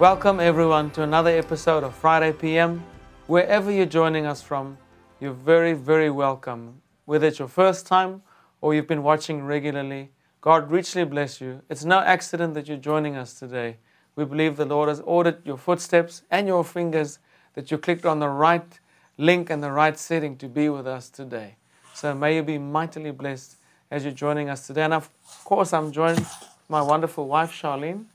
Welcome, everyone, to another episode of Friday PM. Wherever you're joining us from, you're very, very welcome. Whether it's your first time or you've been watching regularly, God richly bless you. It's no accident that you're joining us today. We believe the Lord has ordered your footsteps and your fingers that you clicked on the right link and the right setting to be with us today. So may you be mightily blessed as you're joining us today. And of course, I'm joined by my wonderful wife, Charlene.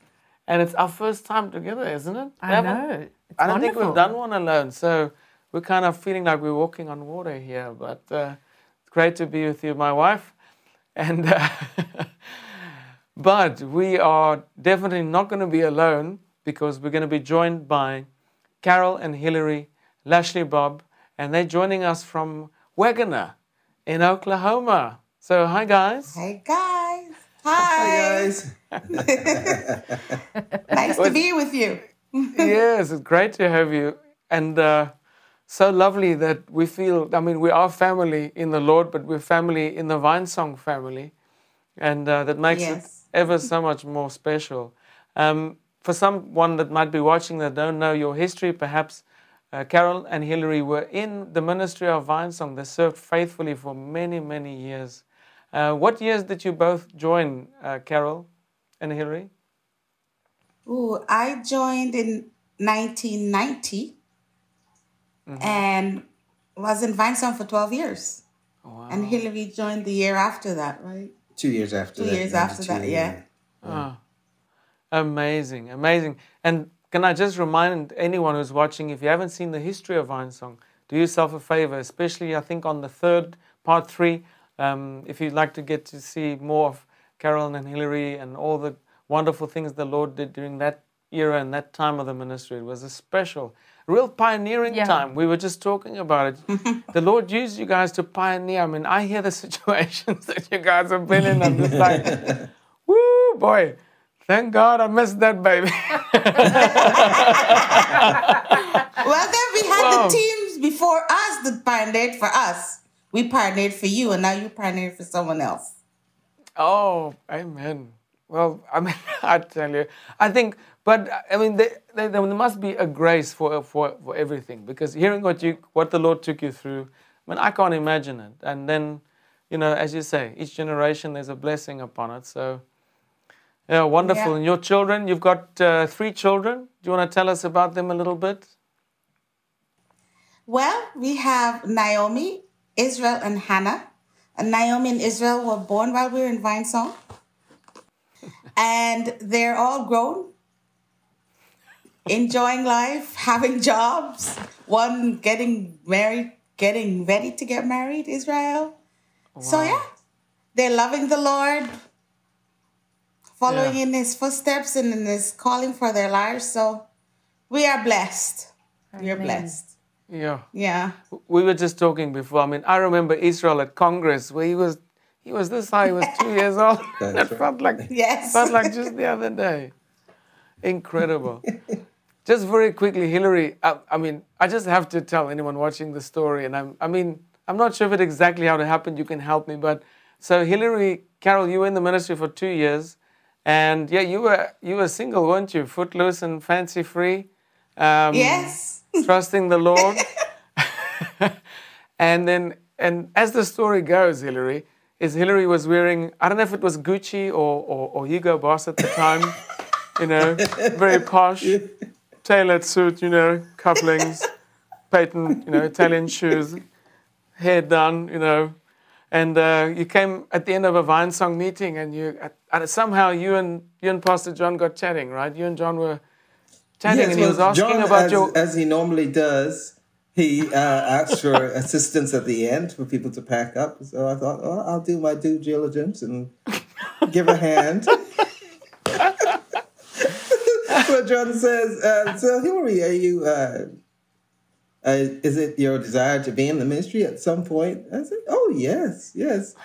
And it's our first time together, isn't it? I know. It's I don't think we've done one alone. So we're kind of feeling like we're walking on water here. But uh, it's great to be with you, my wife. And uh, but we are definitely not going to be alone because we're going to be joined by Carol and Hillary Lashley Bob, and they're joining us from Wagoner in Oklahoma. So hi guys. Hey guys. Hi Hi. guys. Nice to be with you. yes, it's great to have you. And uh, so lovely that we feel, I mean, we are family in the Lord, but we're family in the Vinesong family. And uh, that makes Yes. it ever so much more special. Um, for someone that might be watching that don't know your history, perhaps uh, Carol and Hillary were in the ministry of Vinesong. They served faithfully for many, many years. Uh, what years did you both join, uh, Carol and Hillary? Ooh, I joined in 1990 and was in Vinesong for 12 years. Wow. And Hillary joined the year after that, right? Two years after Two that. years after 92, that, yeah. Ah, amazing, amazing. And can I just remind anyone who's watching, if you haven't seen the history of Vinesong, do yourself a favor, especially I think on the third part three, um, if you'd like to get to see more of Carol and Hillary and all the wonderful things the Lord did during that era and that time of the ministry. It was a special, real pioneering Yeah. time. We were just talking about it. the Lord used you guys to pioneer. I mean, I hear the situations that you guys have been in. I'm just like, woo, boy. Thank God I missed that baby. Well, then we had Wow. the teams before us that pioneered for us. We pioneered for you, and now you pioneered for someone else. Oh, amen. Well, I mean, I tell you, I think, but I mean, there, there, there must be a grace for, for, for everything because hearing what you, what the Lord took you through, I mean, I can't imagine it. And then, you know, as you say, each generation there's a blessing upon it. So, yeah, wonderful. Yeah. And your children, you've got uh, three children. Do you want to tell us about them a little bit? Well, we have Naomi, Israel, and Hannah. Naomi and Israel were born while we were in Vinesong. and they're all grown, enjoying life, having jobs. One getting married, getting ready to get married, Israel. So, yeah, they're loving the Lord, following Yeah. in his footsteps and in his calling for their lives. So, we are blessed. We are blessed. Yeah. Yeah. We were just talking before. I mean, I remember Israel at Congress where he was he was this high, he was two years old. That's it right. felt like Yes. felt like just the other day. Incredible. just very quickly, Hillary. I, I mean, I just have to tell anyone watching the story, and I'm I mean, I'm not sure if it exactly how it happened. You can help me, but so Hillary, Carol, you were in the ministry for two years, and yeah, you were you were single, weren't you? Footloose and fancy free. Um, Yes. Trusting the Lord. and then, and as the story goes, Hillary, is Hillary was wearing, I don't know if it was Gucci or, or, or Hugo Boss at the time, you know, very posh, tailored suit, you know, couplings, patent, you know, Italian shoes, hair done, you know. And uh, you came at the end of a Vinesong meeting, and you and somehow you and you and Pastor John got chatting, right? You and John were chatting, Yes, and he was asking John, about as, your as he normally does, he uh, asks for assistance at the end for people to pack up. So I thought, oh, I'll do my due diligence and give a hand. so John says, uh, "So Hillary, are you? Uh, uh, is it your desire to be in the ministry at some point?" I said, "Oh yes, yes."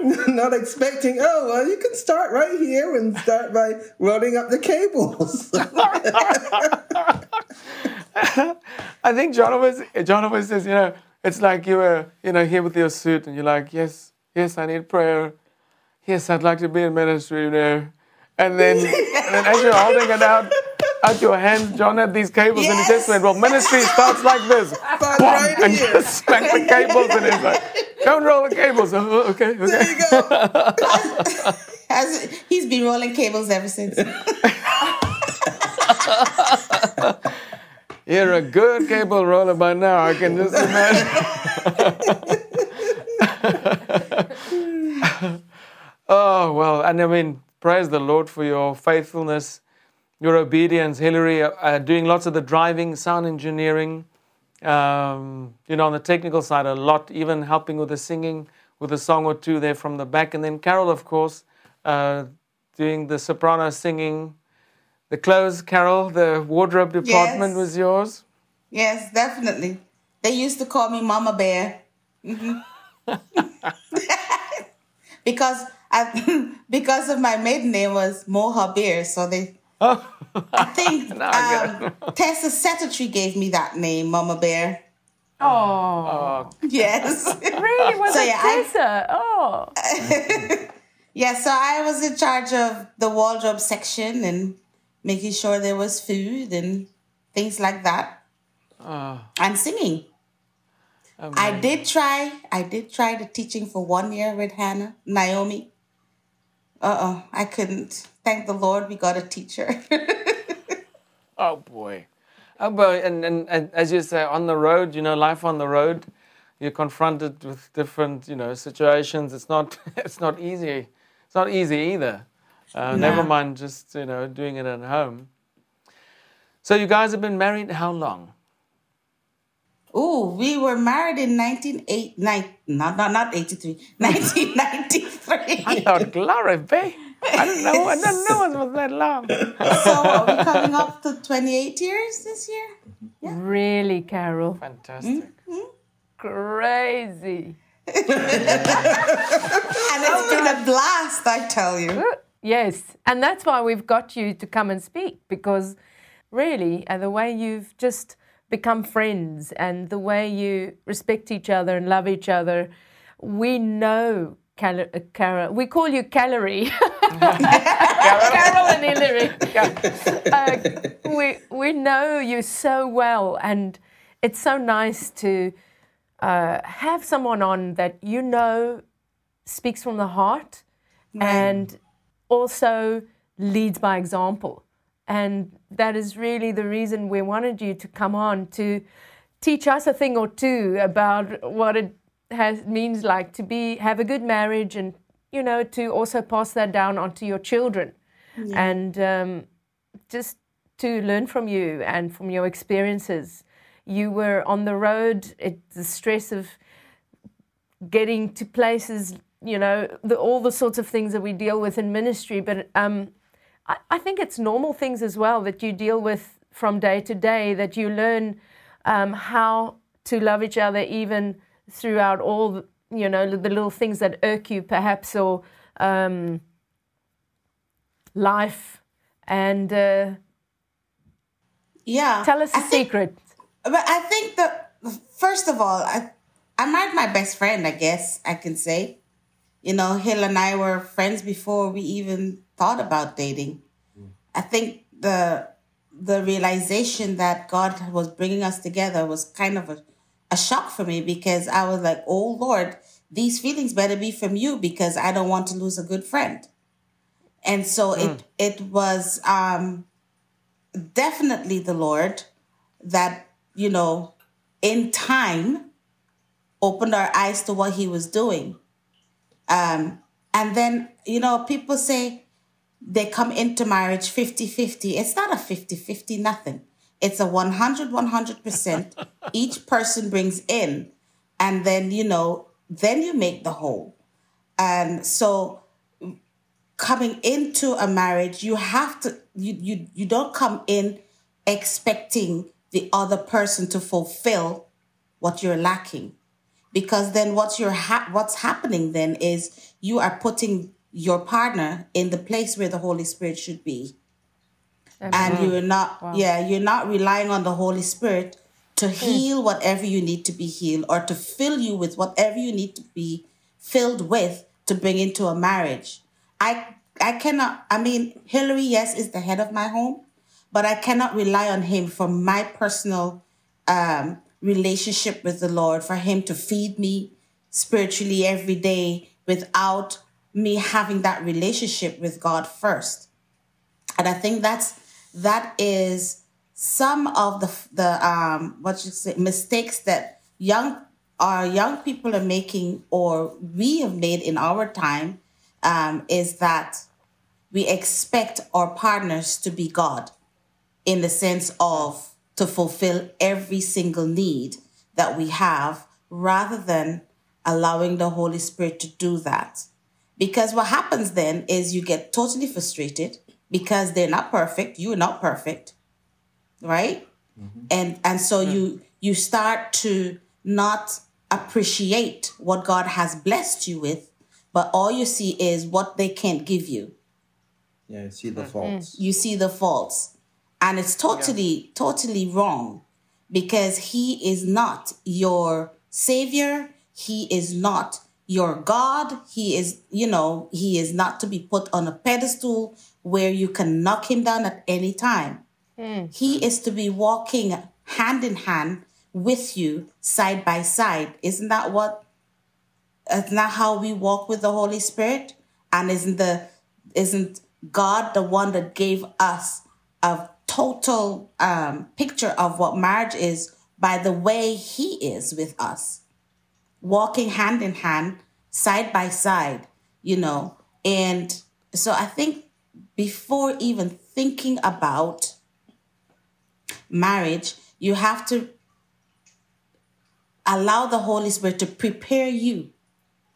Not expecting. Oh well, you can start right here and start by running up the cables. I think John always, John always says, you know, it's like you were, you know, here with your suit and you're like, yes, yes, I need prayer. Yes, I'd like to be in ministry, know. And then, and then as you're holding it out, out your hand, John had these cables and he Yes. just went, Well, ministry starts like this," Boom, right and here. just smack the cables and he's like, Don't roll the cables. Oh, okay, There okay. you go. Has, he's been rolling cables ever since. You're a good cable roller by now, I can just imagine. oh, well, and I mean, praise the Lord for your faithfulness, your obedience. Hillary, uh, uh, doing lots of the driving, sound engineering, um, you know, on the technical side, a lot, even helping with the singing, with a song or two there from the back. And then Carol, of course, uh, doing the soprano singing. The clothes, Carol, the wardrobe department Yes. was yours. yes, definitely. They used to call me Mama Bear. Mhm. because I, because of my maiden name was Moha Bear, so they Oh, I think Now I get um, Tessa Secretary gave me that name, Mama Bear. Oh, oh, Yes. really? Was So, it yeah, I- Tessa? Oh, yeah, so I was in charge of the wardrobe section and making sure there was food and things like that. oh, And singing. I did try, I did try the teaching for one year with Hannah, Naomi. Uh oh, I couldn't. Thank the Lord we got a teacher. oh boy. Oh boy, and, and, and as you say, on the road, you know, life on the road, you're confronted with different, you know, situations. It's not, it's not easy. It's not easy either. Uh, Never mind just, you know, doing it at home. So you guys have been married how long? Ooh, we were married in 1980, nine, not, not, not 83, 1993. I thought, glory be. I didn't know, I didn't know it was that long. so are we coming up to 28 years this year? really, Carol? Fantastic. Mm, mm. Crazy. And it's been a blast, I tell you. Uh, yes, and that's why we've got you to come and speak because really, uh, the way you've just become friends and the way you respect each other and love each other, we know. Cal- uh, Carol, we call you Calorie. Carol and Hillary. uh, we we know you so well, and it's so nice to uh, have someone on that you know speaks from the heart and also leads by example. And that is really the reason we wanted you to come on to teach us a thing or two about what it has means like to be have a good marriage and you know to also pass that down onto your children and um, just to learn from you and from your experiences. You were on the road, it, the stress of getting to places, you know, the, all the sorts of things that we deal with in ministry. But um, I, I think it's normal things as well that you deal with from day to day, that you learn um, how to love each other even throughout all, the, you know, the little things that irk you perhaps or um, life. And uh, Yeah. tell us a I think- secret. But I think that first of all, I I married my best friend. I guess I can say, you know, Hill and I were friends before we even thought about dating. I think the the realization that God was bringing us together was kind of a, a shock for me because I was like, oh Lord, these feelings better be from you because I don't want to lose a good friend. And so it it was um, definitely the Lord that you know in time opened our eyes to what he was doing. Um and then you know people say they come into marriage 50-50 it's not a 50-50 nothing it's a 100 100% each person brings in and then you know then you make the whole. And so coming into a marriage you have to you you, you don't come in expecting the other person to fulfill what you're lacking. Because then what's your ha- what's happening then is you are putting your partner in the place where the holy spirit should be and you're not yeah you're not relying on the holy spirit to heal whatever you need to be healed or to fill you with whatever you need to be filled with to bring into a marriage. I i cannot i mean hillary yes is the head of my home but I cannot rely on him for my personal um, relationship with the Lord, for him to feed me spiritually every day without me having that relationship with God first. And I think that's that is some of the the um what you say mistakes that young our young people are making or we have made in our time um, is that we expect our partners to be God in the sense of to fulfill every single need that we have rather than allowing the Holy Spirit to do that. Because what happens then is you get totally frustrated because they're not perfect, you're not perfect, right? Mm-hmm. And and so you you start to not appreciate what God has blessed you with, but all you see is what they can't give you. Yeah, you see the mm-hmm. faults. Mm. You see the faults. And it's totally, totally wrong because He is not your Savior. He is not your God. He is, you know, He is not to be put on a pedestal where you can knock Him down at any time. He is to be walking hand in hand with you, side by side. Isn't that what? Isn't that how we walk with the Holy Spirit? And isn't the isn't God the one that gave us a total um, picture of what marriage is by the way He is with us, walking hand in hand, side by side. You know, and so I think before even thinking about marriage, you have to allow the Holy Spirit to prepare you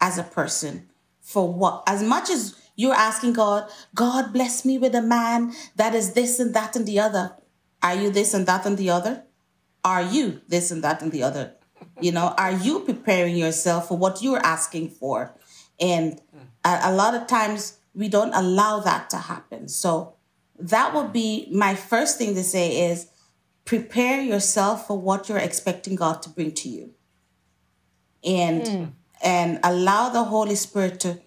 as a person for what, as much as you're asking God, God bless me with a man that is this and that and the other. Are you this and that and the other? Are you this and that and the other? You know, are you preparing yourself for what you're asking for? And a, a lot of times we don't allow that to happen. So that would be my first thing to say is prepare yourself for what you're expecting God to bring to you. And hmm. and allow the Holy Spirit to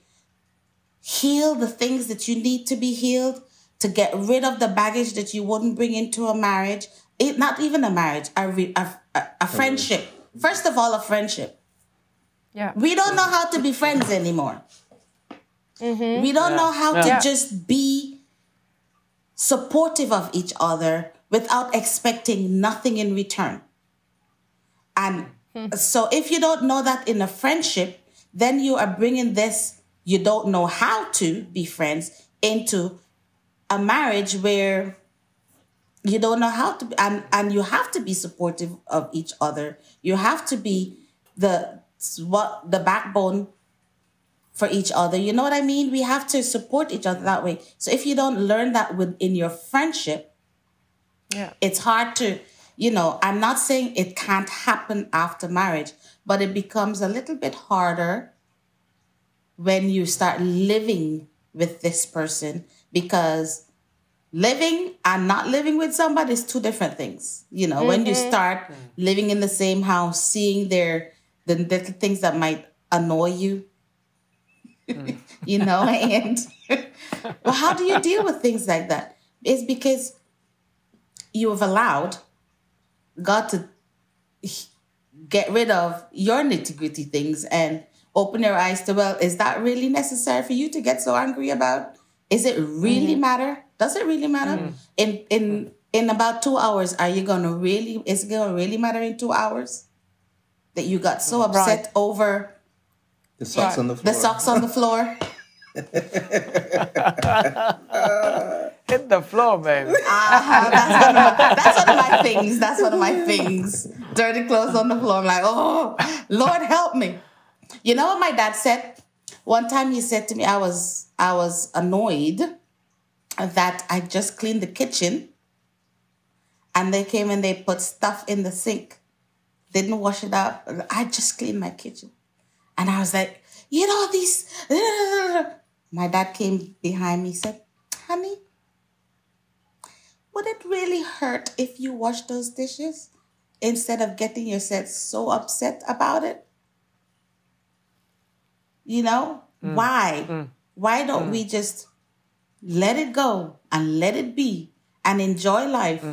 heal the things that you need to be healed, to get rid of the baggage that you wouldn't bring into a marriage, it, not even a marriage, a, re, a, a, a friendship. First of all, a friendship. Yeah. We don't know how to be friends anymore. Mm-hmm. We don't know how to Yeah. just be supportive of each other without expecting nothing in return. And hmm. so, if you don't know that in a friendship, then you are bringing this, you don't know how to be friends, into a marriage where you don't know how to be, and, and you have to be supportive of each other. You have to be the what the backbone for each other. You know what I mean? We have to support each other that way. So if you don't learn that within your friendship, Yeah. it's hard to, you know, I'm not saying it can't happen after marriage, but it becomes a little bit harder when you start living with this person because living and not living with somebody is two different things. You know, when you mm-hmm. start mm. living in the same house, seeing their the little things that might annoy you, you know, and well, how do you deal with things like that? It's because you have allowed God to get rid of your nitty gritty things and open your eyes to well, is that really necessary for you to get so angry about? Is it really mm-hmm. matter? Does it really matter? Mm-hmm. In in mm-hmm. in about two hours, are you gonna really is it gonna really matter in two hours? That you got so upset over The socks on the floor. the socks on the floor? Hit the floor, baby. Uh-huh. That's, one of my, that's one of my things. That's one of my things. Dirty clothes on the floor. I'm like, oh, Lord help me. You know what my dad said? One time he said to me, I was I was annoyed that I just cleaned the kitchen and they came and they put stuff in the sink. Didn't wash it up. I just cleaned my kitchen. And I was like, you know, these my dad came behind me, said, honey, would it really hurt if you wash those dishes instead of getting yourself so upset about it? You know, mm. why? Mm. Why don't mm. we just let it go and let it be and enjoy life?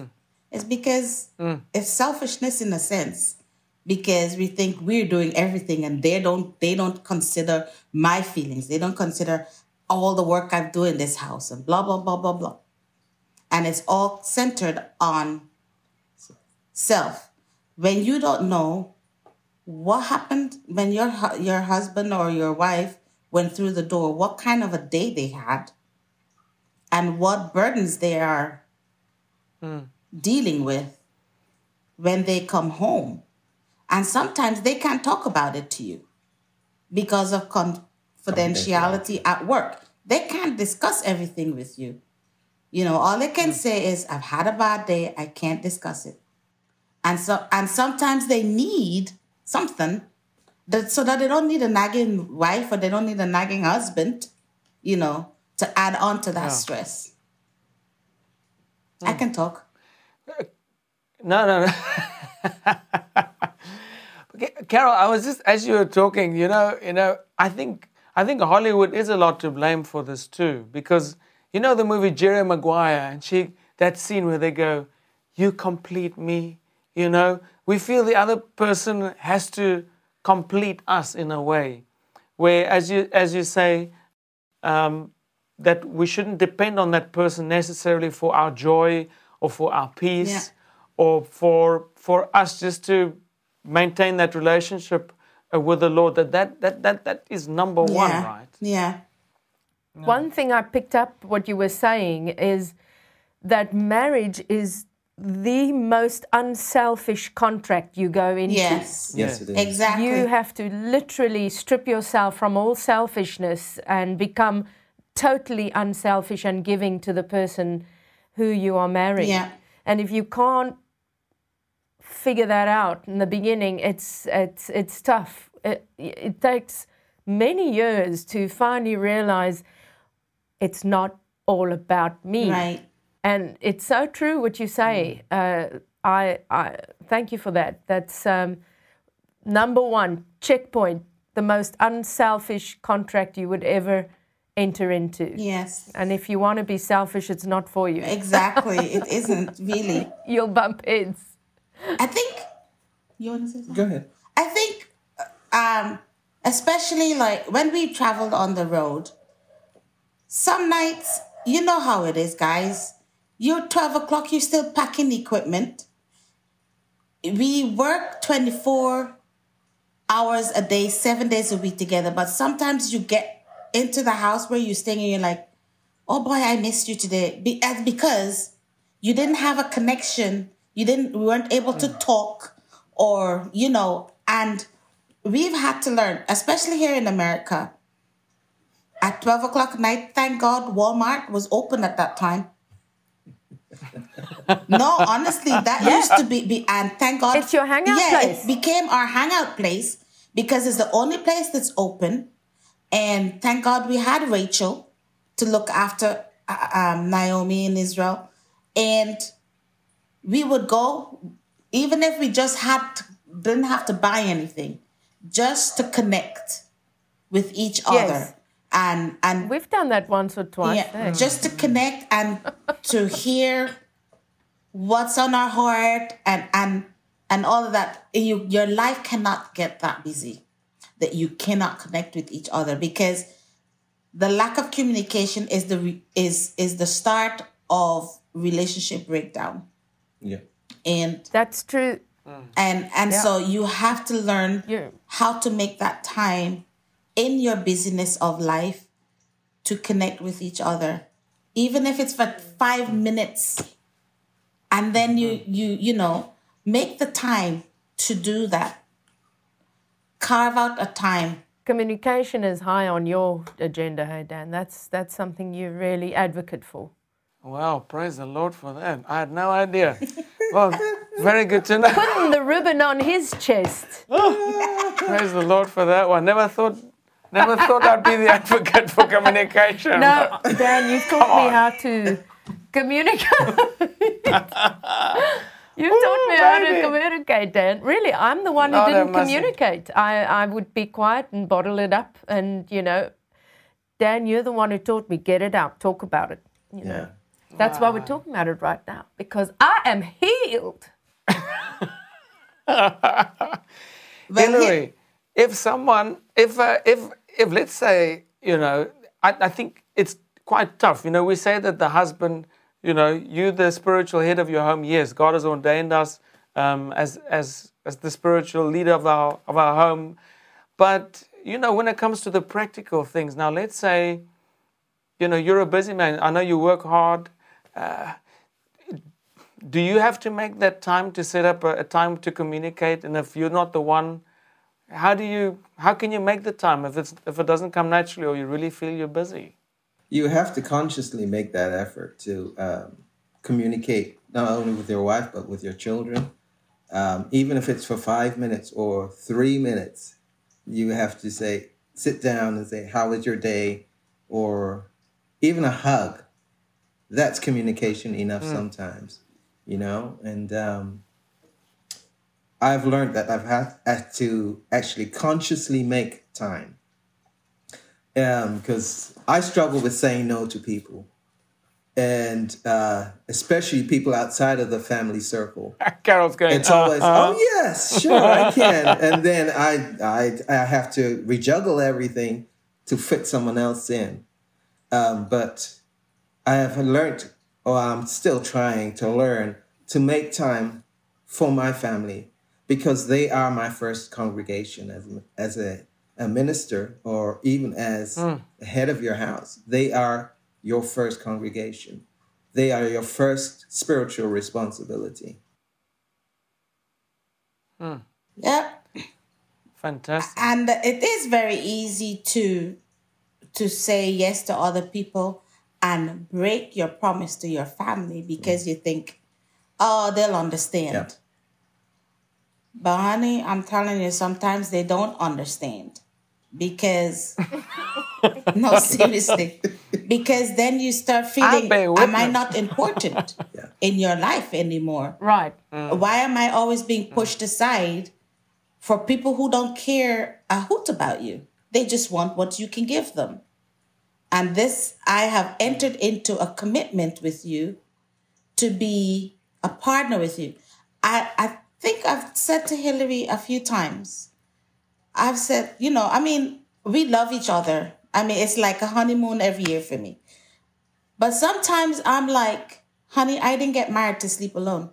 It's because it's selfishness in a sense because we think we're doing everything and they don't they don't consider my feelings. They don't consider all the work i've done in this house and blah blah blah blah blah. And it's all centered on self. When you don't know what happened when your your husband or your wife went through the door what kind of a day they had and what burdens they are hmm. dealing with when they come home and sometimes they can't talk about it to you because of confidentiality at work. They can't discuss everything with you. You know all they can hmm. say is i've had a bad day. I can't discuss it. And so and sometimes they need something that so that they don't need a nagging wife or they don't need a nagging husband you know to add on to that stress. I hmm. can talk. Uh, no, no, no. Carol, I was just as you were talking, you know, you know, I think I think Hollywood is a lot to blame for this too, because you know the movie Jerry Maguire, and she that scene where they go, "You complete me," you know, we feel the other person has to complete us in a way, where as you as you say, um, that we shouldn't depend on that person necessarily for our joy or for our peace Yeah. or for for us just to maintain that relationship uh, with the Lord. That that that that, that is number one, yeah right? yeah One thing I picked up what you were saying is that marriage is the most unselfish contract you go into. yes Yes, it is. exactly You have to literally strip yourself from all selfishness and become totally unselfish and giving to the person who you are marrying. Yeah. And if you can't figure that out in the beginning, it's it's it's tough. It, it takes many years to finally realize it's not all about me. right And it's so true what you say. Uh, I, I thank you for that. That's um, number one checkpoint. The most unselfish contract you would ever enter into. yes And if you want to be selfish, it's not for you. exactly it isn't really You'll bump heads. I think you want to say something Go ahead. I think, um, especially like when we traveled on the road, some nights, you know how it is, guys. You're 12 o'clock, you're still packing equipment. We work 24 hours a day, seven days a week together, but sometimes you get into the house where you're staying and you're like, oh boy, I missed you today. Be- as- because you didn't have a connection you didn't we weren't able to talk or you know and we've had to learn especially here in america. At 12 o'clock at night thank god walmart was open at that time. No honestly that used to be, be and thank god It's your hangout yeah place. it became our hangout place because it's the only place that's open. And thank god we had rachel to look after uh, um, naomi in israel. And we would go even if we just had to, didn't have to buy anything just to connect with each Yes. other and and We've done that once or twice. yeah, eh? just to connect and to hear what's on our heart and and and all of that you your life cannot get that busy that you cannot connect with each other because the lack of communication is the re- is is the start of relationship breakdown Yeah. and That's true. Mm. and and so you have to learn Yeah. how to make that time in your busyness of life to connect with each other even if it's for five minutes and then you mm-hmm. you you know make the time to do that carve out a time Communication is high on your agenda, hey Dan. That's that's something you really advocate for. Wow, praise the Lord for that. I had no idea. Well, very good to know. Putting the ribbon on his chest. Praise the Lord for that one. Never thought, never thought I'd be the advocate for communication. No, Dan, you've taught me how to communicate. You've taught me how to communicate, Dan. Really, I'm the one who Lord have didn't communicate. I, I would be quiet and bottle it up. And, you know, Dan, you're the one who taught me get it out, talk about it. You know. Yeah. That's why we're talking about it right now because I am healed. Well, Hillary, if someone, if uh, if if let's say, you know, I, I think it's quite tough. You know, we say that the husband, you know, you the spiritual head of your home. Yes, God has ordained us um, as as as the spiritual leader of our of our home. But you know, when it comes to the practical things, now let's say, you know, you're a busy man. I know you work hard. Uh, do you have to make that time to set up a, a time to communicate? And if you're not the one, how do you? How can you make the time if it's if it doesn't come naturally or you really feel you're busy? You have to consciously make that effort to um, communicate not only with your wife but with your children. Um, even if it's for five minutes or three minutes, you have to say, sit down and say, "How was your day?" or even a hug. That's communication enough sometimes, you know. And um, I've learned that I've had, had to actually consciously make time because I struggle with saying no to people, and uh, especially people outside of the family circle. Carol's going. It's always, uh-uh. oh yes, sure, I can, and then I, I, I have to rejuggle everything to fit someone else in. Um, but I have learned, or I'm still trying to learn, to make time for my family because they are my first congregation as as a, a minister or even as Hmm. the head of your house. They are your first congregation. They are your first spiritual responsibility. Yep. Fantastic. and it is very easy to to say yes to other people and break your promise to your family because mm. you think oh they'll understand Yeah. but honey i'm telling you sometimes they don't understand because no seriously because then you start feeling am i not important Yeah. in your life anymore Right. Mm. why am I always being mm. pushed aside for people who don't care a hoot about you? They just want what you can give them. And this, I have entered into a commitment with you to be a partner with you. I, I think I've said to Hillary a few times, I've said, you know, I mean, we love each other. I mean, it's like a honeymoon every year for me. But sometimes I'm like, honey, I didn't get married to sleep alone.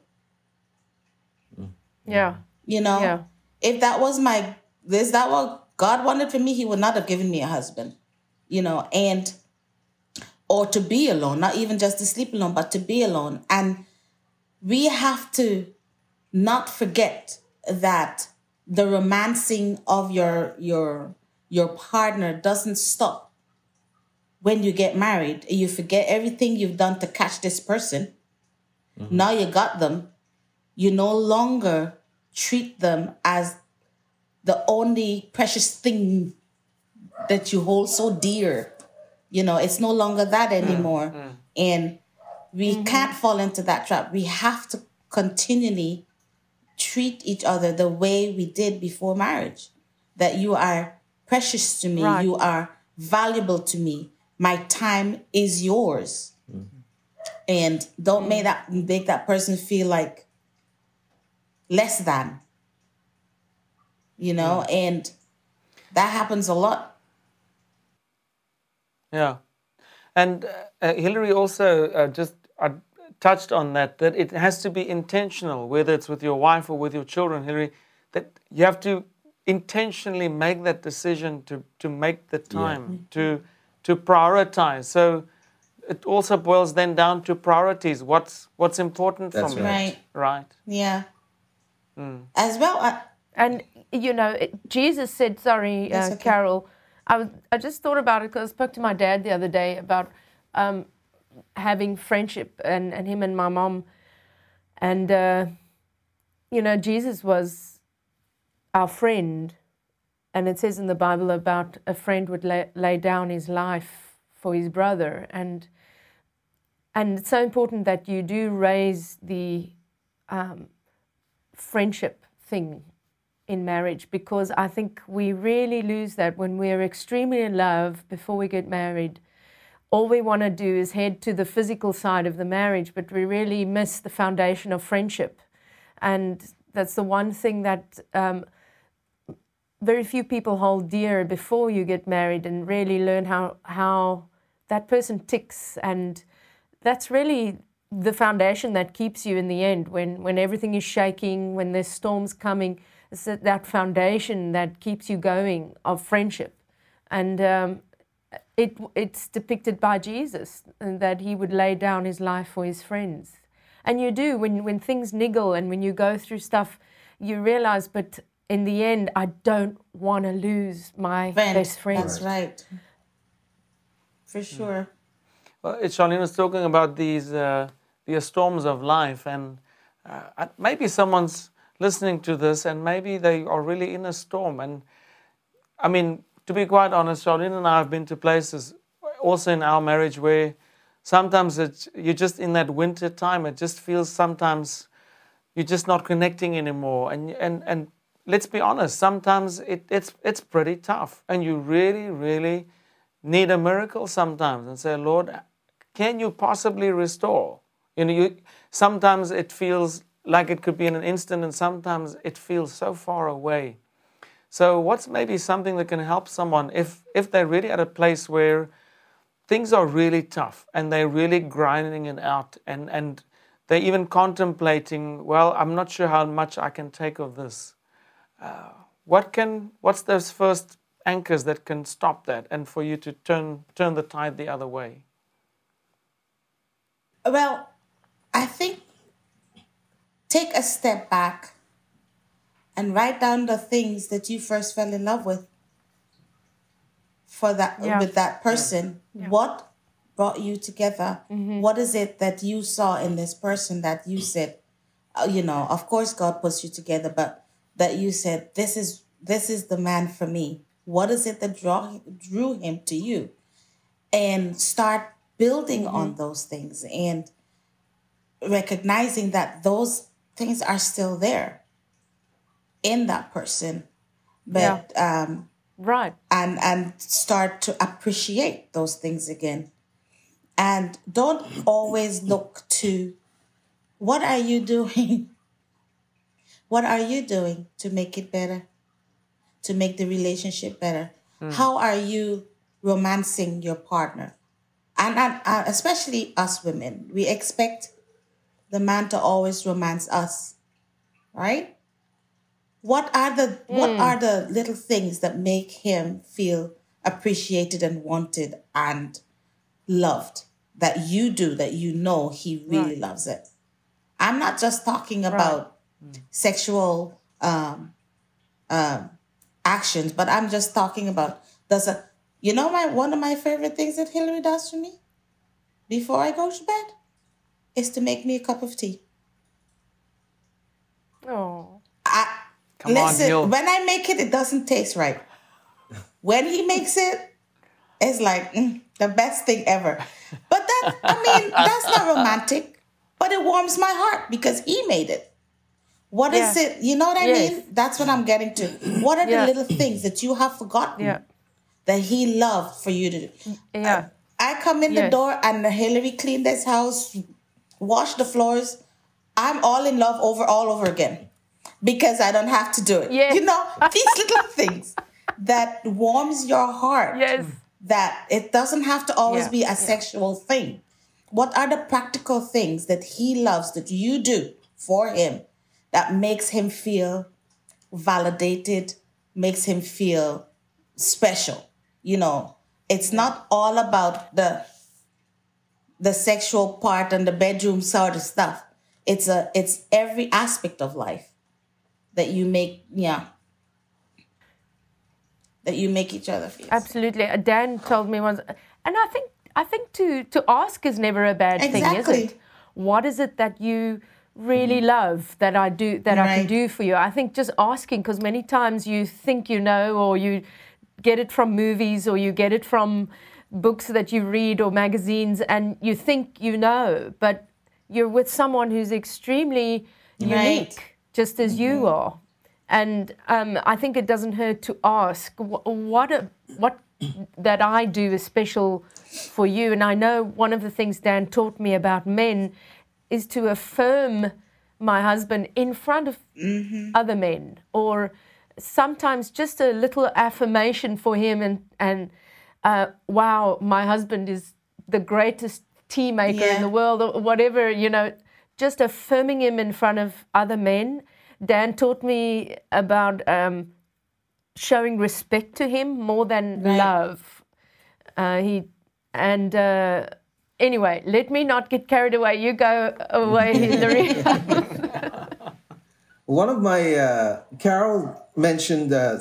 Yeah. You know, Yeah. if that was my, is that what God wanted for me? He would not have given me a husband, you know, and, or to be alone, not even just to sleep alone, but to be alone. And we have to not forget that the romancing of your, your, your partner doesn't stop when you get married. You forget everything you've done to catch this person. Mm-hmm. Now you got them you no longer treat them as the only precious thing that you hold so dear. You know, it's no longer that mm, anymore. Mm. And we mm-hmm. can't fall into that trap. We have to continually treat each other the way we did before marriage. That you are precious to me, Right. you are valuable to me. My time is yours. Mm-hmm. And don't make mm. that make that person feel like less than. You know, and that happens a lot. Yeah, and uh, uh, Hillary also uh, just uh, touched on that that it has to be intentional, whether it's with your wife or with your children. Hillary, that you have to intentionally make that decision to to make the time to to prioritize. So it also boils then down to priorities. What's what's important That's for me, right. right? Yeah. As well, uh, And you know, Jesus said, "Sorry, uh, okay. Carol." I I just thought about it because I spoke to my dad the other day about um, having friendship and, and him and my mom, and uh, you know, Jesus was our friend, and it says in the Bible about a friend would lay, lay down his life for his brother, and and it's so important that you do raise the um, friendship thing in marriage because I think we really lose that when we're extremely in love before we get married. all we want to do is head to the physical side of the marriage, but we really miss the foundation of friendship. And that's the one thing that um, very few people hold dear before you get married and really learn how, how that person ticks. And that's really the foundation that keeps you in the end when, when everything is shaking, when there's storms coming. It's that, that foundation that keeps you going of friendship. And um, it, it's depicted by Jesus that he would lay down his life for his friends. And you do when, when things niggle and when you go through stuff, you realize, but in the end, I don't want to lose my Friend, best friend. That's right. For sure. Well, it's Charlene was talking about these uh, these storms of life, and uh, maybe someone's listening to this, and maybe they are really in a storm. And I mean, to be quite honest, Charlene and I have been to places, also in our marriage, where sometimes it's, you're just in that winter time. It just feels sometimes you're just not connecting anymore, and and and let's be honest, sometimes it, it's, it's pretty tough. And you really, really need a miracle sometimes and say, Lord, can you possibly restore? You know, you, sometimes it feels like it could be in an instant, and sometimes it feels so far away. So, what's maybe something that can help someone if, if they're really at a place where things are really tough and they're really grinding it out and, and they're even contemplating, well, I'm not sure how much I can take of this uh, what can what's those first anchors that can stop that and for you to turn turn the tide the other way well i think take a step back and write down the things that you first fell in love with for that Yeah. with that person. What brought you together? Mm-hmm. What is it that you saw in this person that you mm. said uh, you know of course god puts you together but that you said this is this is the man for me. What is it that draw, drew him to you? And start building on mm-hmm. those things and recognizing that those things are still there in that person but um Right. and and start to appreciate those things again. And don't always look to what are you doing? What are you doing to make it better? To make the relationship better? How are you romancing your partner? And, and uh, especially us women we expect the man to always romance us right? What are the what are the little things that make him feel appreciated and wanted and loved that you do that you know he really loves it? I'm not just talking about sexual um, um, actions but i'm just talking about does a you know my one of my favorite things that hillary does for me before i go to bed is to make me a cup of tea Oh. I, Come listen, Hill. when I make it, it doesn't taste right. When he makes it, it's like mm, the best thing ever. But that, I mean, that's not romantic, but it warms my heart because he made it. What is Yeah. it? You know what I Yes. mean? That's what I'm getting to. What are Yeah. the little things that you have forgotten Yeah. that he loved for you to do? Yeah. I come in the door and Hillary cleaned this house, washed the floors. I'm all in love over all over again because I don't have to do it. Yes. You know, these little things that warms your heart. Yes. That it doesn't have to always Yeah, be a sexual thing. What are the practical things that he loves that you do for him that makes him feel validated, makes him feel special? You know, it's not all about the the sexual part and the bedroom sort of stuff. It's a it's every aspect of life that you make yeah that you make each other feel. Absolutely. Uh, Dan told me once, and I think I think to to ask is never a bad thing, is it? What is it that you really love that I do that I can do for you? I think just asking because many times you think you know or you get it from movies or you get it from books that you read or magazines and you think you know, but you're with someone who's extremely unique, just as Mm-hmm. you are. And um, I think it doesn't hurt to ask wh- what a, what that I do is special for you. And I know one of the things Dan taught me about men is to affirm my husband in front of other men, or sometimes just a little affirmation for him, and and uh, wow, my husband is the greatest tea maker in the world, or whatever you know. Just affirming him in front of other men. Dan taught me about um, showing respect to him more than Right. love. Uh, he and uh, anyway, let me not get carried away. You go away, Hillary. One of my, uh, Carol mentioned uh,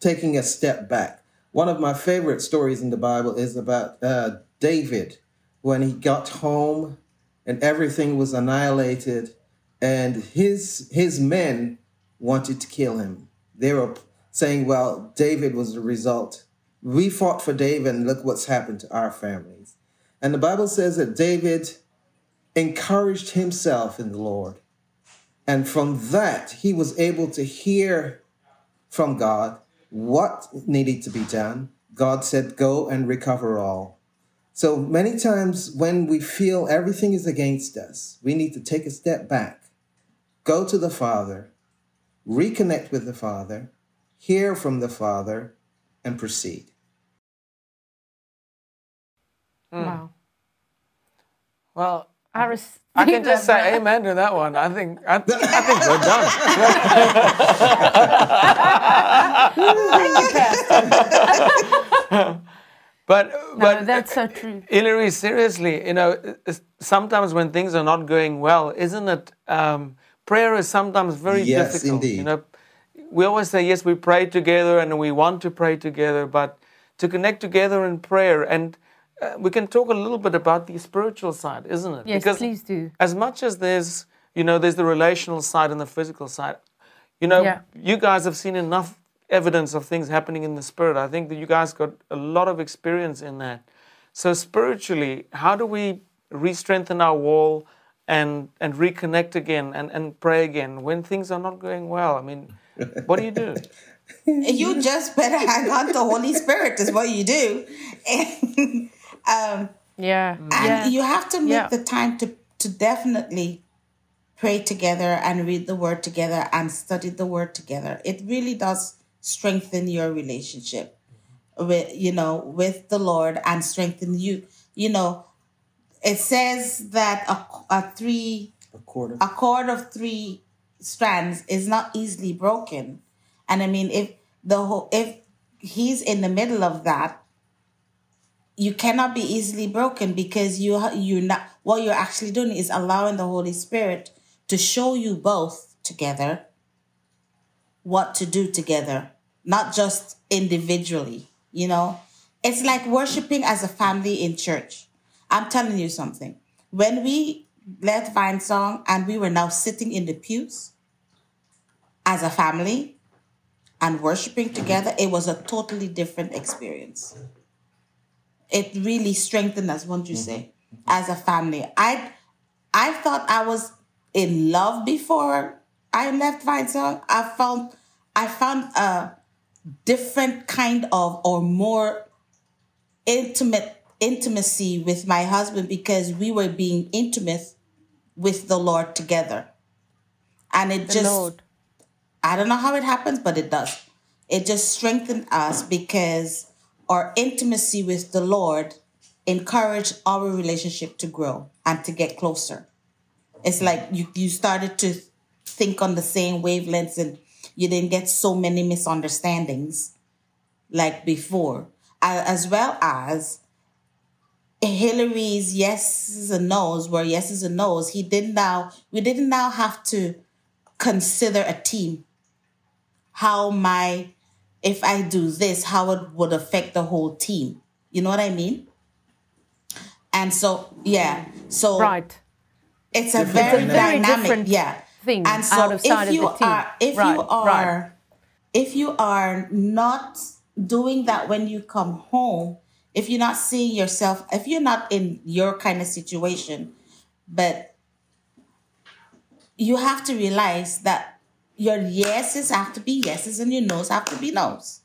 taking a step back. One of my favorite stories in the Bible is about uh, David when he got home and everything was annihilated, and his his men wanted to kill him. They were saying, "Well, David was the result. We fought for David, and look what's happened to our families." And the Bible says that David encouraged himself in the Lord. And from that, he was able to hear from God what needed to be done. God said, Go and recover all. So many times when we feel everything is against us, we need to take a step back, go to the Father, reconnect with the Father, hear from the Father, and proceed. Hmm. wow. Well, I, res- I can just say that. amen to that one. I think I, I think we're done. but No, but that's so true. Hillary, seriously, you know, sometimes when things are not going well, isn't it? Um, prayer is sometimes very Yes, difficult. You indeed. know, we always say yes, we pray together and we want to pray together, but to connect together in prayer, and uh, we can talk a little bit about the spiritual side, isn't it? Yes, please do. As much as there's, you know, there's the relational side and the physical side. You know, Yeah. you guys have seen enough evidence of things happening in the spirit. I think that you guys got a lot of experience in that. So spiritually, how do we re-strengthen our wall and and reconnect again and, and pray again when things are not going well? I mean, what do you do? you just better hang on to the Holy Spirit is what you do. And, um, Yeah. and yeah. you have to make Yeah. the time to, to definitely pray together and read the word together and study the word together. It really does strengthen your relationship with you know with the Lord and strengthen you. You know, it says that a, a three A quarter. a cord of three strands is not easily broken. And I mean, if the whole, if he's in the middle of that, you cannot be easily broken because you you not what you're actually doing is allowing the Holy Spirit to show you both together what to do together, not just individually. You know, it's like worshiping as a family in church. I'm telling you something. When we left Vinesong and we were now sitting in the pews as a family and worshiping together, it was a totally different experience. It really strengthened us, won't you mm-hmm. say, as a family. I I thought I was in love before I left Vinesong. I found I found a different kind of or more intimate intimacy with my husband because we were being intimate with the Lord together. And it The just Lord. I don't know how it happens, but it does. It just strengthened us because our intimacy with the Lord encouraged our relationship to grow and to get closer. It's like you, you started to think on the same wavelengths and you didn't get so many misunderstandings like before, as well as Hillary's yeses and nos were yeses and nos. He didn't now, we didn't now have to consider a team. How my, if I do this, how it would affect the whole team. You know what I mean? And so, yeah. So Right. it's a Different very dynamic. Very dynamic, different yeah. thing And so out of if of you the team. are, if Right, you are, right. if you are not doing that when you come home, if you're not seeing yourself, if you're not in your kind of situation, but you have to realize that your yeses have to be yeses and your nos have to be nos.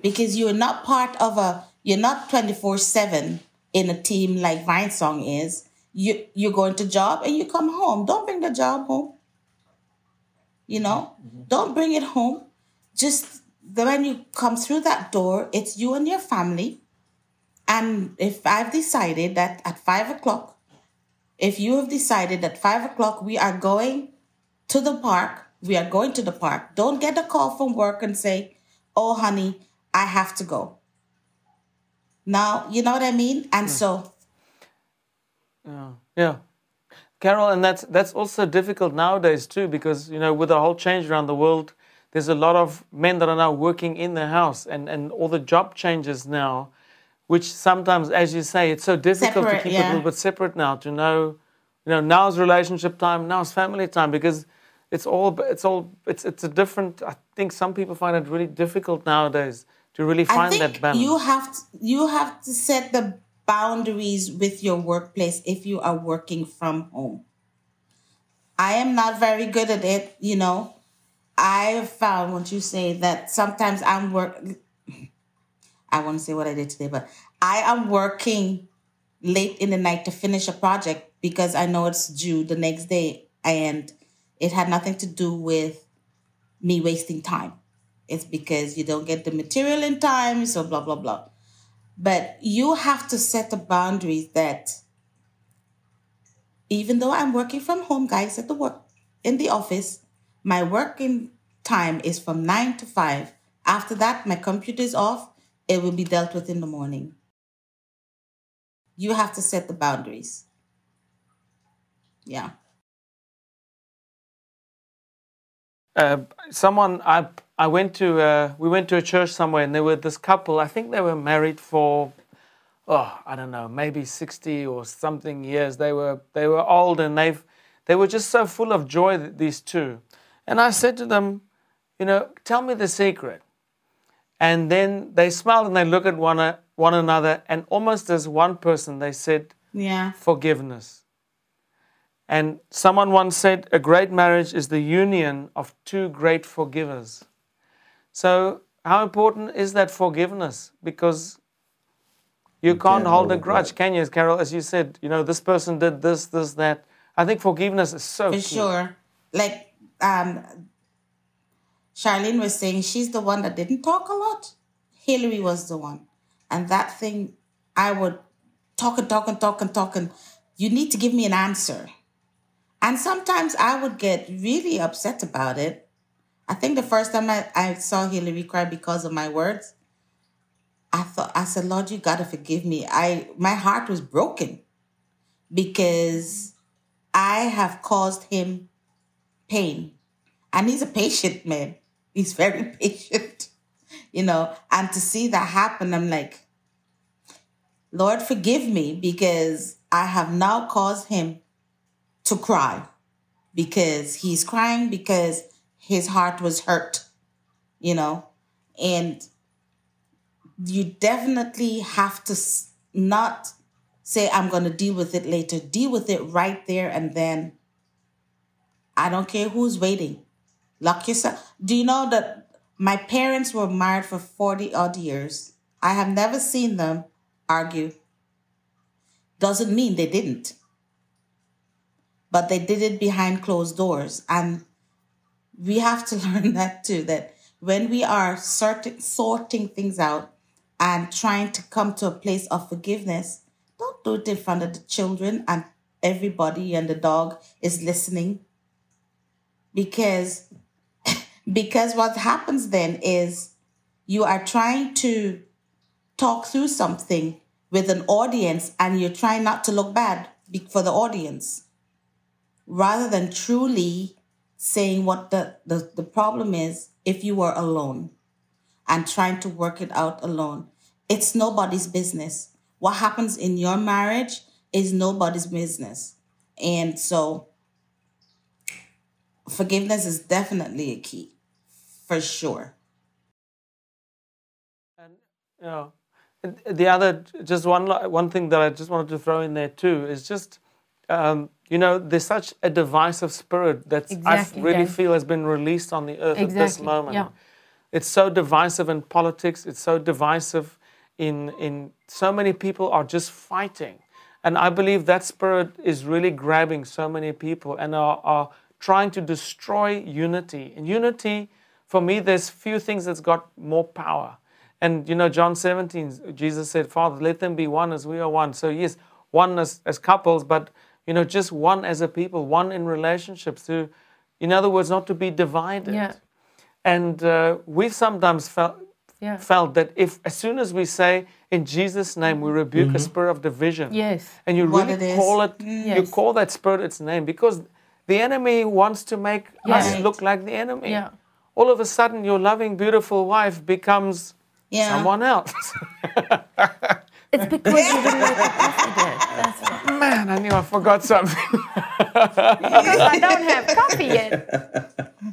because you're not part of a you're not 24/7 in a team like Vinesong is. You you're going to job and you come home. Don't bring the job home. You know, mm-hmm. don't bring it home. Just the when you come through that door, it's you and your family. And if I've decided that at five o'clock, if you have decided that five o'clock we are going to the park, we are going to the park. Don't get a call from work and say, "Oh, honey, I have to go." Now, you know what I mean? And so, Yeah, yeah. Carol, and that's that's also difficult nowadays too, because you know, with the whole change around the world, there's a lot of men that are now working in the house, and and all the job changes now, which sometimes, as you say, it's so difficult Separate, to keep it a little bit separate now. To know, you know, now's relationship time, now's family time, because it's all it's all it's it's a different. I think some people find it really difficult nowadays to really find that balance. you have to, you have to set the boundaries with your workplace if you are working from home. I am not very good at it, you know. I have found what you say that sometimes I'm work. I want to say what I did today, but I am working late in the night to finish a project because I know it's due the next day, and it had nothing to do with me wasting time. It's because you don't get the material in time, so blah blah blah. But you have to set the boundaries that even though I'm working from home, guys, at the work in the office, my working time is from nine to five. After that, my computer is off. It will be dealt with in the morning. You have to set the boundaries. Yeah. Uh, someone I I went to uh, we went to a church somewhere and there were this couple I think they were married for oh I don't know maybe 60 or something years they were they were old and they've they were just so full of joy these two and I said to them you know tell me the secret and then they smiled and they looked at one one another and almost as one person they said Yeah. forgiveness. And someone once said, a great marriage is the union of two great forgivers. So, how important is that forgiveness? Because you, can't, hold a grudge, can you, Carol? As you said, you know, this person did this, this, that. I think forgiveness is so For key. sure. Like um Charlene was saying she's the one that didn't talk a lot. Hillary was the one. And that thing I would talk and talk and talk and talk and you need to give me an answer. And sometimes I would get really upset about it. I think the first time I, I saw Hillary cry because of my words, I thought I said, Lord, you gotta forgive me. I my heart was broken because I have caused him pain. And he's a patient man. He's very patient, you know. And to see that happen, I'm like, Lord, forgive me because I have now caused him to cry because he's crying because his heart was hurt, you know. And you definitely have to not say, I'm going to deal with it later. Deal with it right there and then. I don't care who's waiting. Lock yourself. Do you know that my parents were married for 40 odd years? I have never seen them argue. Doesn't mean they didn't. But they did it behind closed doors. And we have to learn that too that when we are sorting, sorting things out and trying to come to a place of forgiveness, don't do it in front of the children and everybody and the dog is listening because because what happens then is you are trying to talk through something with an audience and you're trying not to look bad for the audience rather than truly saying what the, the, the problem is if you were alone and trying to work it out alone. It's nobody's business. What happens in your marriage is nobody's business. And so forgiveness is definitely a key for sure. And you know, the other just one one thing that I just wanted to throw in there too is just um, you know there's such a divisive spirit that I really feel has been released on the earth at this Exactly, moment. yeah. it's so divisive in politics. It's so divisive in in so many people are just fighting, and I believe that spirit is really grabbing so many people and are, are trying to destroy unity. And unity, for me, there's few things that's got more power. And you know, John 17, Jesus said, Father, let them be one as we are one. So, yes, one as, as couples, but you know, just one as a people, one in relationships, to, in other words, not to be divided. Yeah. And uh, we've sometimes felt, Yeah. felt that if, as soon as we say, in Jesus' name, we rebuke a spirit of division, Yes. and you really it is. call it, you call that spirit its name, because the enemy wants to make us look like the enemy. Yeah. All of a sudden, your loving, beautiful wife becomes Yeah. someone else. It's because you didn't make the coffee yet. That's why. Man, I knew I forgot something. Because I don't have coffee yet.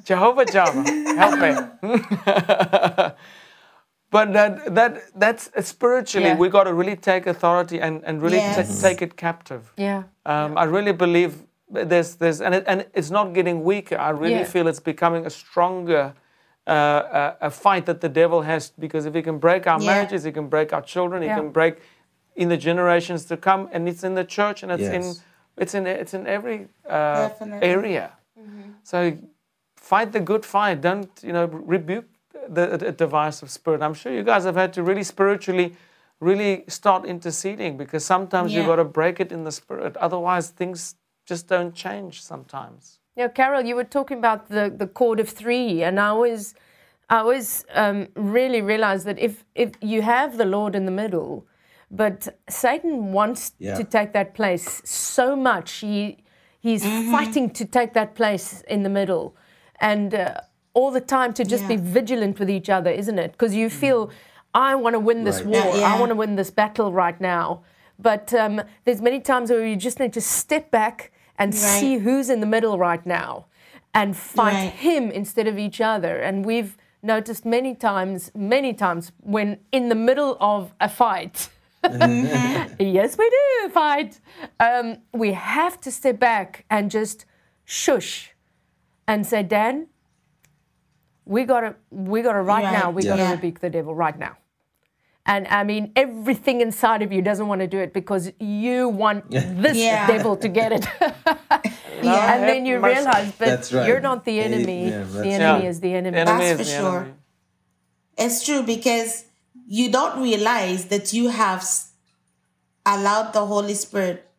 Jehovah Java, help me. but that that that's spiritually, Yeah. we got to really take authority and and really Yes. take it captive. Yeah. Um, I really believe there's there's and it, and it's not getting weaker. I really Yeah. feel it's becoming a stronger. Uh, a fight that the devil has because if he can break our Yeah. marriages, he can break our children, he can break in the generations to come, and it's in the church and it's in it's in it's in every uh, Definitely. area. So fight the good fight. Don't you know rebuke the, the divisive spirit. I'm sure you guys have had to really spiritually, really start interceding because sometimes you've got to break it in the spirit. Otherwise, things just don't change. Sometimes. Now, Carol, you were talking about the, the chord of three, and I always, I always um, really realized that if, if you have the Lord in the middle, but Satan wants Yeah. to take that place so much, he, he's fighting to take that place in the middle. And uh, all the time to just be vigilant with each other, isn't it? Because you feel, I want to win this Right. war, Yeah, I want to win this battle right now. But um, there's many times where you just need to step back and Right. see who's in the middle right now and fight Right. him instead of each other. And we've noticed many times, many times when in the middle of a fight, yes, we do fight, um, we have to step back and just shush and say, Dan, we gotta, we gotta right, Right. now, we gotta Yeah. rebuke the devil right now. And I mean, everything inside of you doesn't want to do it because you want this Yeah. devil to get it. Yeah. and then you realize, but right. you're not the Yeah, enemy. yeah, the enemy Yeah. is the enemy. Enemy That's for sure. enemy. It's true because you don't realize that you have allowed the Holy Spirit,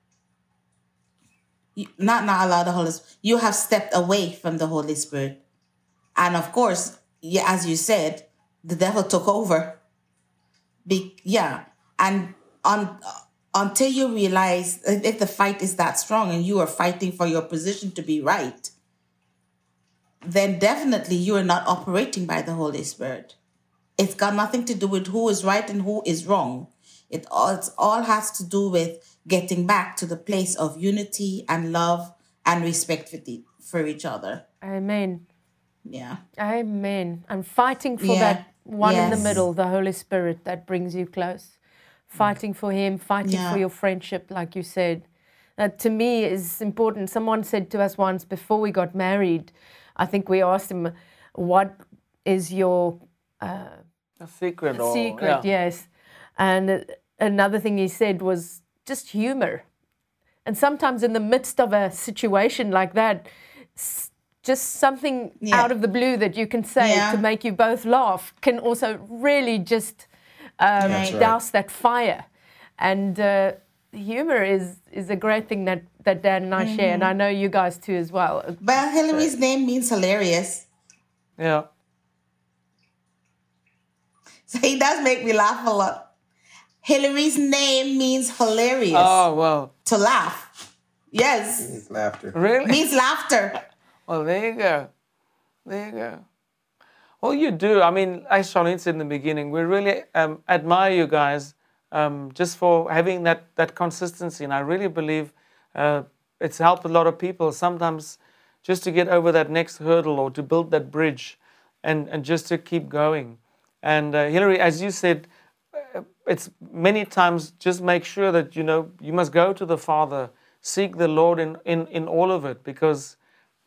you- not not allowed the Holy Spirit, you have stepped away from the Holy Spirit. And of course, as you said, the devil took over. Be, yeah. And on, until you realize if if the fight is that strong and you are fighting for your position to be right, then definitely you are not operating by the Holy Spirit. It's got nothing to do with who is right and who is wrong. It all, it all has to do with getting back to the place of unity and love and respect for, the, for each other. Amen. Yeah. Amen. And fighting for Yeah. that one in the middle, the Holy Spirit that brings you close. Fighting for Him, fighting Yeah. for your friendship, like you said. That to me is important. Someone said to us once before we got married, I think we asked him, What is your A secret. Or, secret? yeah. Yes. And uh, another thing he said was just humor. And sometimes in the midst of a situation like that, s- just something Yeah. out of the blue that you can say Yeah. to make you both laugh can also really just um, right. douse that fire. And uh, humor is, is a great thing that, that Dan and I share, and I know you guys too as well. But Hillary's name means hilarious. Yeah. So he does make me laugh a lot. Hillary's name means hilarious. Oh well. To laugh. Yes. It's laughter. Really? means laughter. Well, there you go. There you go. Well, you do. I mean, as Charlene said in the beginning, we really um, admire you guys um, just for having that, that consistency. And I really believe uh, it's helped a lot of people sometimes just to get over that next hurdle or to build that bridge and, and just to keep going. And uh, Hillary, as you said, uh, it's many times just make sure that you know you must go to the Father, seek the Lord in, in, in all of it because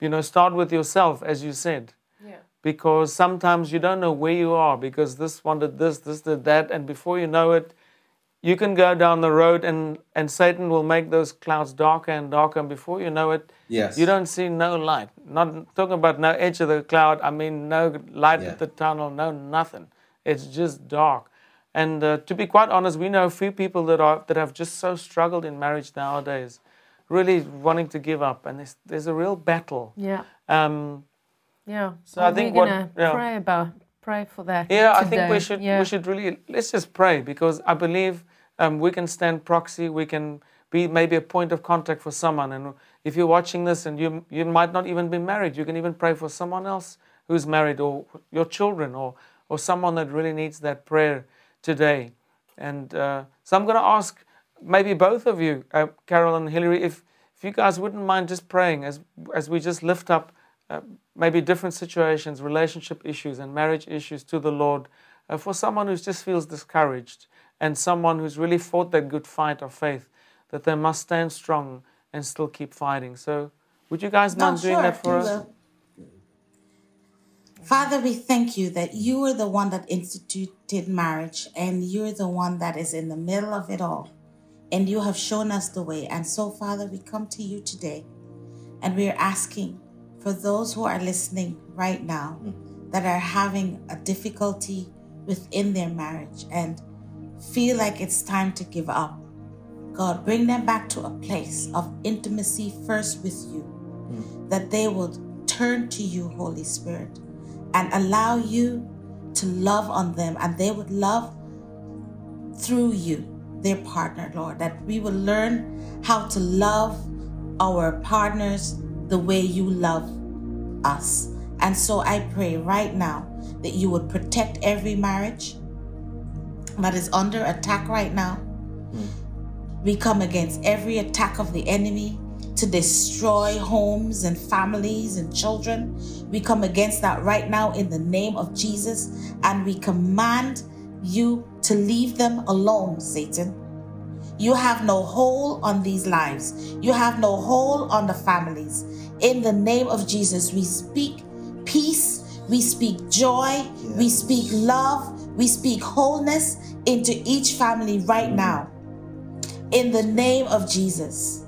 you know start with yourself, as you said. Yeah. because sometimes you don't know where you are because this wanted this, this did that, and before you know it, you can go down the road and, and Satan will make those clouds darker and darker, and before you know it, Yes. you don't see no light. Not talking about no edge of the cloud, I mean no light Yeah. at the tunnel, no nothing. It's just dark. And uh, to be quite honest, we know a few people that are that have just so struggled in marriage nowadays, really wanting to give up, and there's, there's a real battle. Yeah. Um, Yeah. So I think we're gonna yeah. pray about pray for that. Yeah, I think we should Yeah. we should really let's just pray because I believe um, we can stand proxy. We can be maybe a point of contact for someone. And if you're watching this and you you might not even be married, you can even pray for someone else who's married or your children or or someone that really needs that prayer today. And uh, so I'm going to ask maybe both of you, uh, Carol and Hillary, if if you guys wouldn't mind just praying as as we just lift up uh, maybe different situations, relationship issues, and marriage issues to the Lord uh, for someone who just feels discouraged and someone who's really fought that good fight of faith, that they must stand strong and still keep fighting. So, would you guys No, mind doing sure, that for you us? will. Father, we thank you that you are the one that instituted marriage and you're the one that is in the middle of it all. And you have shown us the way. And so, Father, we come to you today and we are asking for those who are listening right now that are having a difficulty within their marriage and feel like it's time to give up. God, bring them back to a place of intimacy first with you, that they will turn to you, Holy Spirit, and allow you to love on them, and they would love through you, their partner, Lord, that we will learn how to love our partners the way you love us. And so I pray right now that you would protect every marriage that is under attack right now. Hmm. We come against every attack of the enemy to destroy homes and families and children. We come against that right now in the name of Jesus and we command you to leave them alone, Satan. You have no hold on these lives. You have no hold on the families. In the name of Jesus, we speak peace, we speak joy, we speak love, we speak wholeness into each family right now. In the name of Jesus.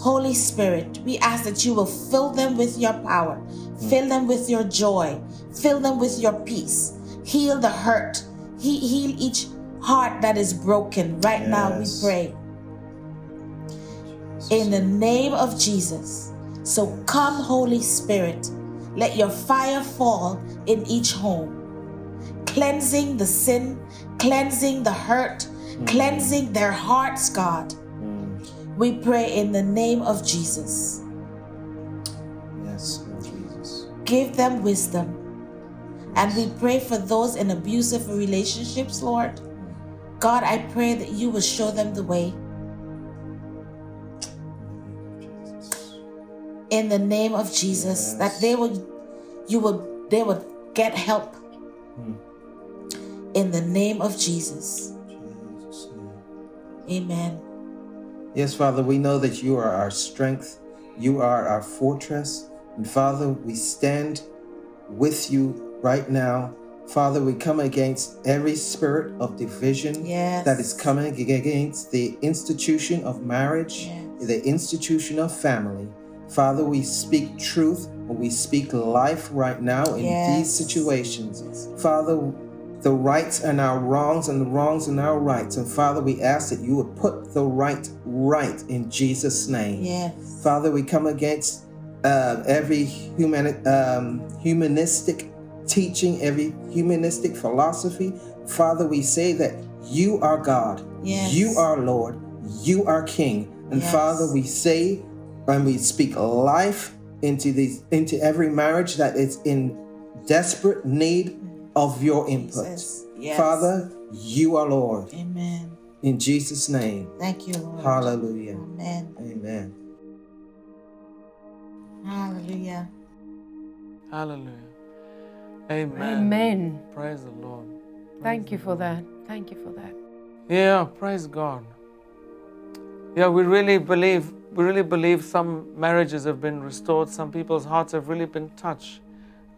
Holy Spirit, we ask that you will fill them with your power, hmm. fill them with your joy, fill them with your peace, heal the hurt, he- heal each heart that is broken. Right now, we pray. In the name of Jesus. So come, Holy Spirit, let your fire fall in each home, cleansing the sin, cleansing the hurt, mm. cleansing their hearts, God. Mm. We pray in the name of Jesus. Yes, Lord Jesus. Give them wisdom. And we pray for those in abusive relationships, Lord. God, I pray that you will show them the way. In the name of Jesus, that they will, you will, they will get help. In the name of Jesus, Jesus' name. Amen. Yes, Father, we know that you are our strength, you are our fortress. And Father, we stand with you right now. Father, we come against every spirit of division Yes. that is coming against the institution of marriage, Yes. the institution of family. Father, we speak truth and we speak life right now in these situations. Father, the rights and our wrongs and the wrongs and our rights. And Father, we ask that you would put the right right in Jesus' name. Yes. Father, we come against uh, every human, um, humanistic teaching, every humanistic philosophy. Father, we say that you are God, Yes. you are Lord, you are King. And Yes. Father, we say and we speak life into these into every marriage that is in desperate need of your input. Yes. Father, you are Lord. Amen. In Jesus' name. Thank you, Lord. Hallelujah. Amen. Amen. Hallelujah. Hallelujah. Amen. Amen. Praise the Lord. Thank you for that. Thank you for that. Yeah, praise God. Yeah, we really believe we really believe some marriages have been restored. Some people's hearts have really been touched,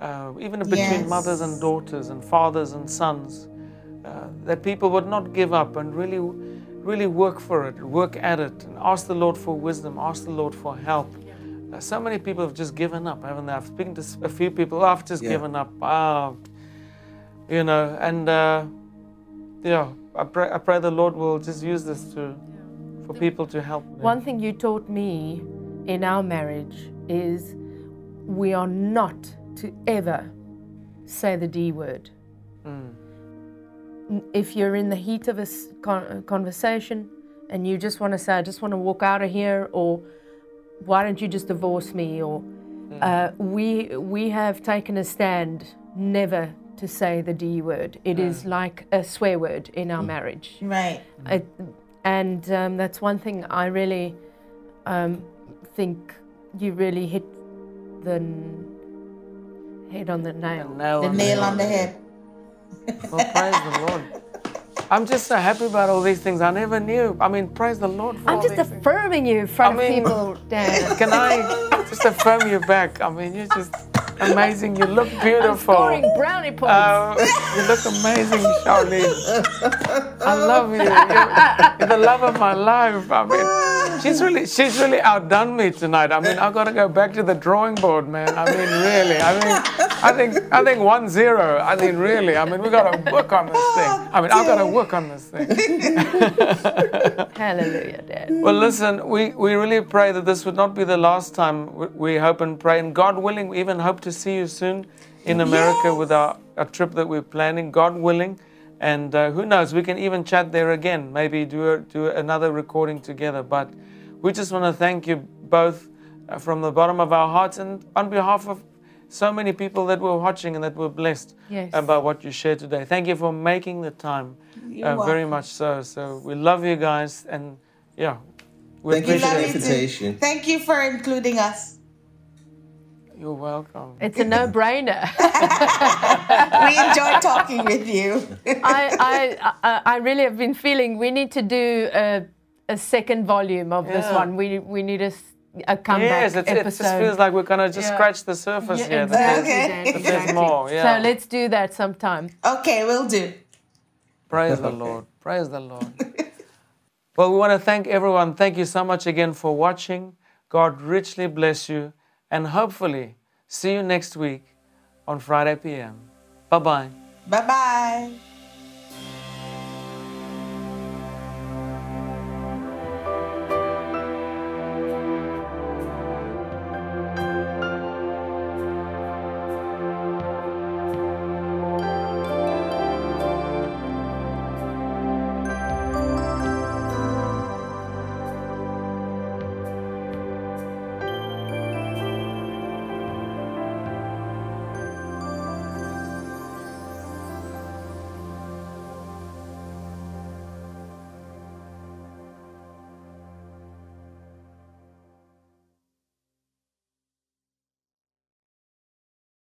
uh, even between Yes. mothers and daughters and fathers and sons. Uh, that people would not give up and really, really work for it, work at it, and ask the Lord for wisdom, ask the Lord for help. So many people have just given up, haven't they? I've spoken to a few people. "Oh, I've just Yeah. given up. Ah, you know, and uh, yeah, I pray, I pray the Lord will just use this to for people to help. them. One thing you taught me in our marriage is we are not to ever say the D word. Mm. If you're in the heat of a uh, conversation and you just want to say, I just want to walk out of here, or why don't you just divorce me? Or uh, we, we have taken a stand never to say the D word. It is like a swear word in our marriage. Right. It, and um, that's one thing I really um, think you really hit the n- head on the nail. nail The on nail on the head. Well, praise the Lord. I'm just so happy about all these things. I never knew. I mean, praise the Lord for I'm just these things. affirming you in front I mean- of people, Dan. Can I just affirm you back? I mean, you're just amazing. You look I'm beautiful. scoring brownie points. Uh, you look amazing, Charlene. I love you. You're, you're the love of my life. I mean, she's really, she's really outdone me tonight. I mean, I've got to go back to the drawing board, man. I mean, really. I mean, I think, I think one zero. I mean, really. I mean, we've got to work on this thing. I mean, I've got to work on this thing. Hallelujah, Dad. Well, listen, we, we really pray that this would not be the last time we, we hope and pray. And God willing, we even hope to see you soon in America with our, a trip that we're planning, God willing. And uh, who knows, we can even chat there again, maybe do, a, do another recording together. But we just want to thank you both uh, from the bottom of our hearts and on behalf of so many people that were watching and that were blessed Yes. about what you shared today. Thank you for making the time. Uh, very much so. So we love you guys, and yeah, we Thank you for appreciate the Love you too. invitation. Thank you for including us. You're welcome. It's a no-brainer. We enjoy talking with you. I, I, I, I really have been feeling we need to do a, a second volume of this one. We, we need a a comeback yes, it's, it just feels like we're gonna just Yeah. scratch the surface Yeah, here. that there's- exactly, Okay. There's more. Yeah. So let's do that sometime. Okay, we'll do. Praise the Lord. Praise the Lord. well, we want to thank everyone. Thank you so much again for watching. God richly bless you, and hopefully see you next week on Friday PM. Bye bye. Bye bye.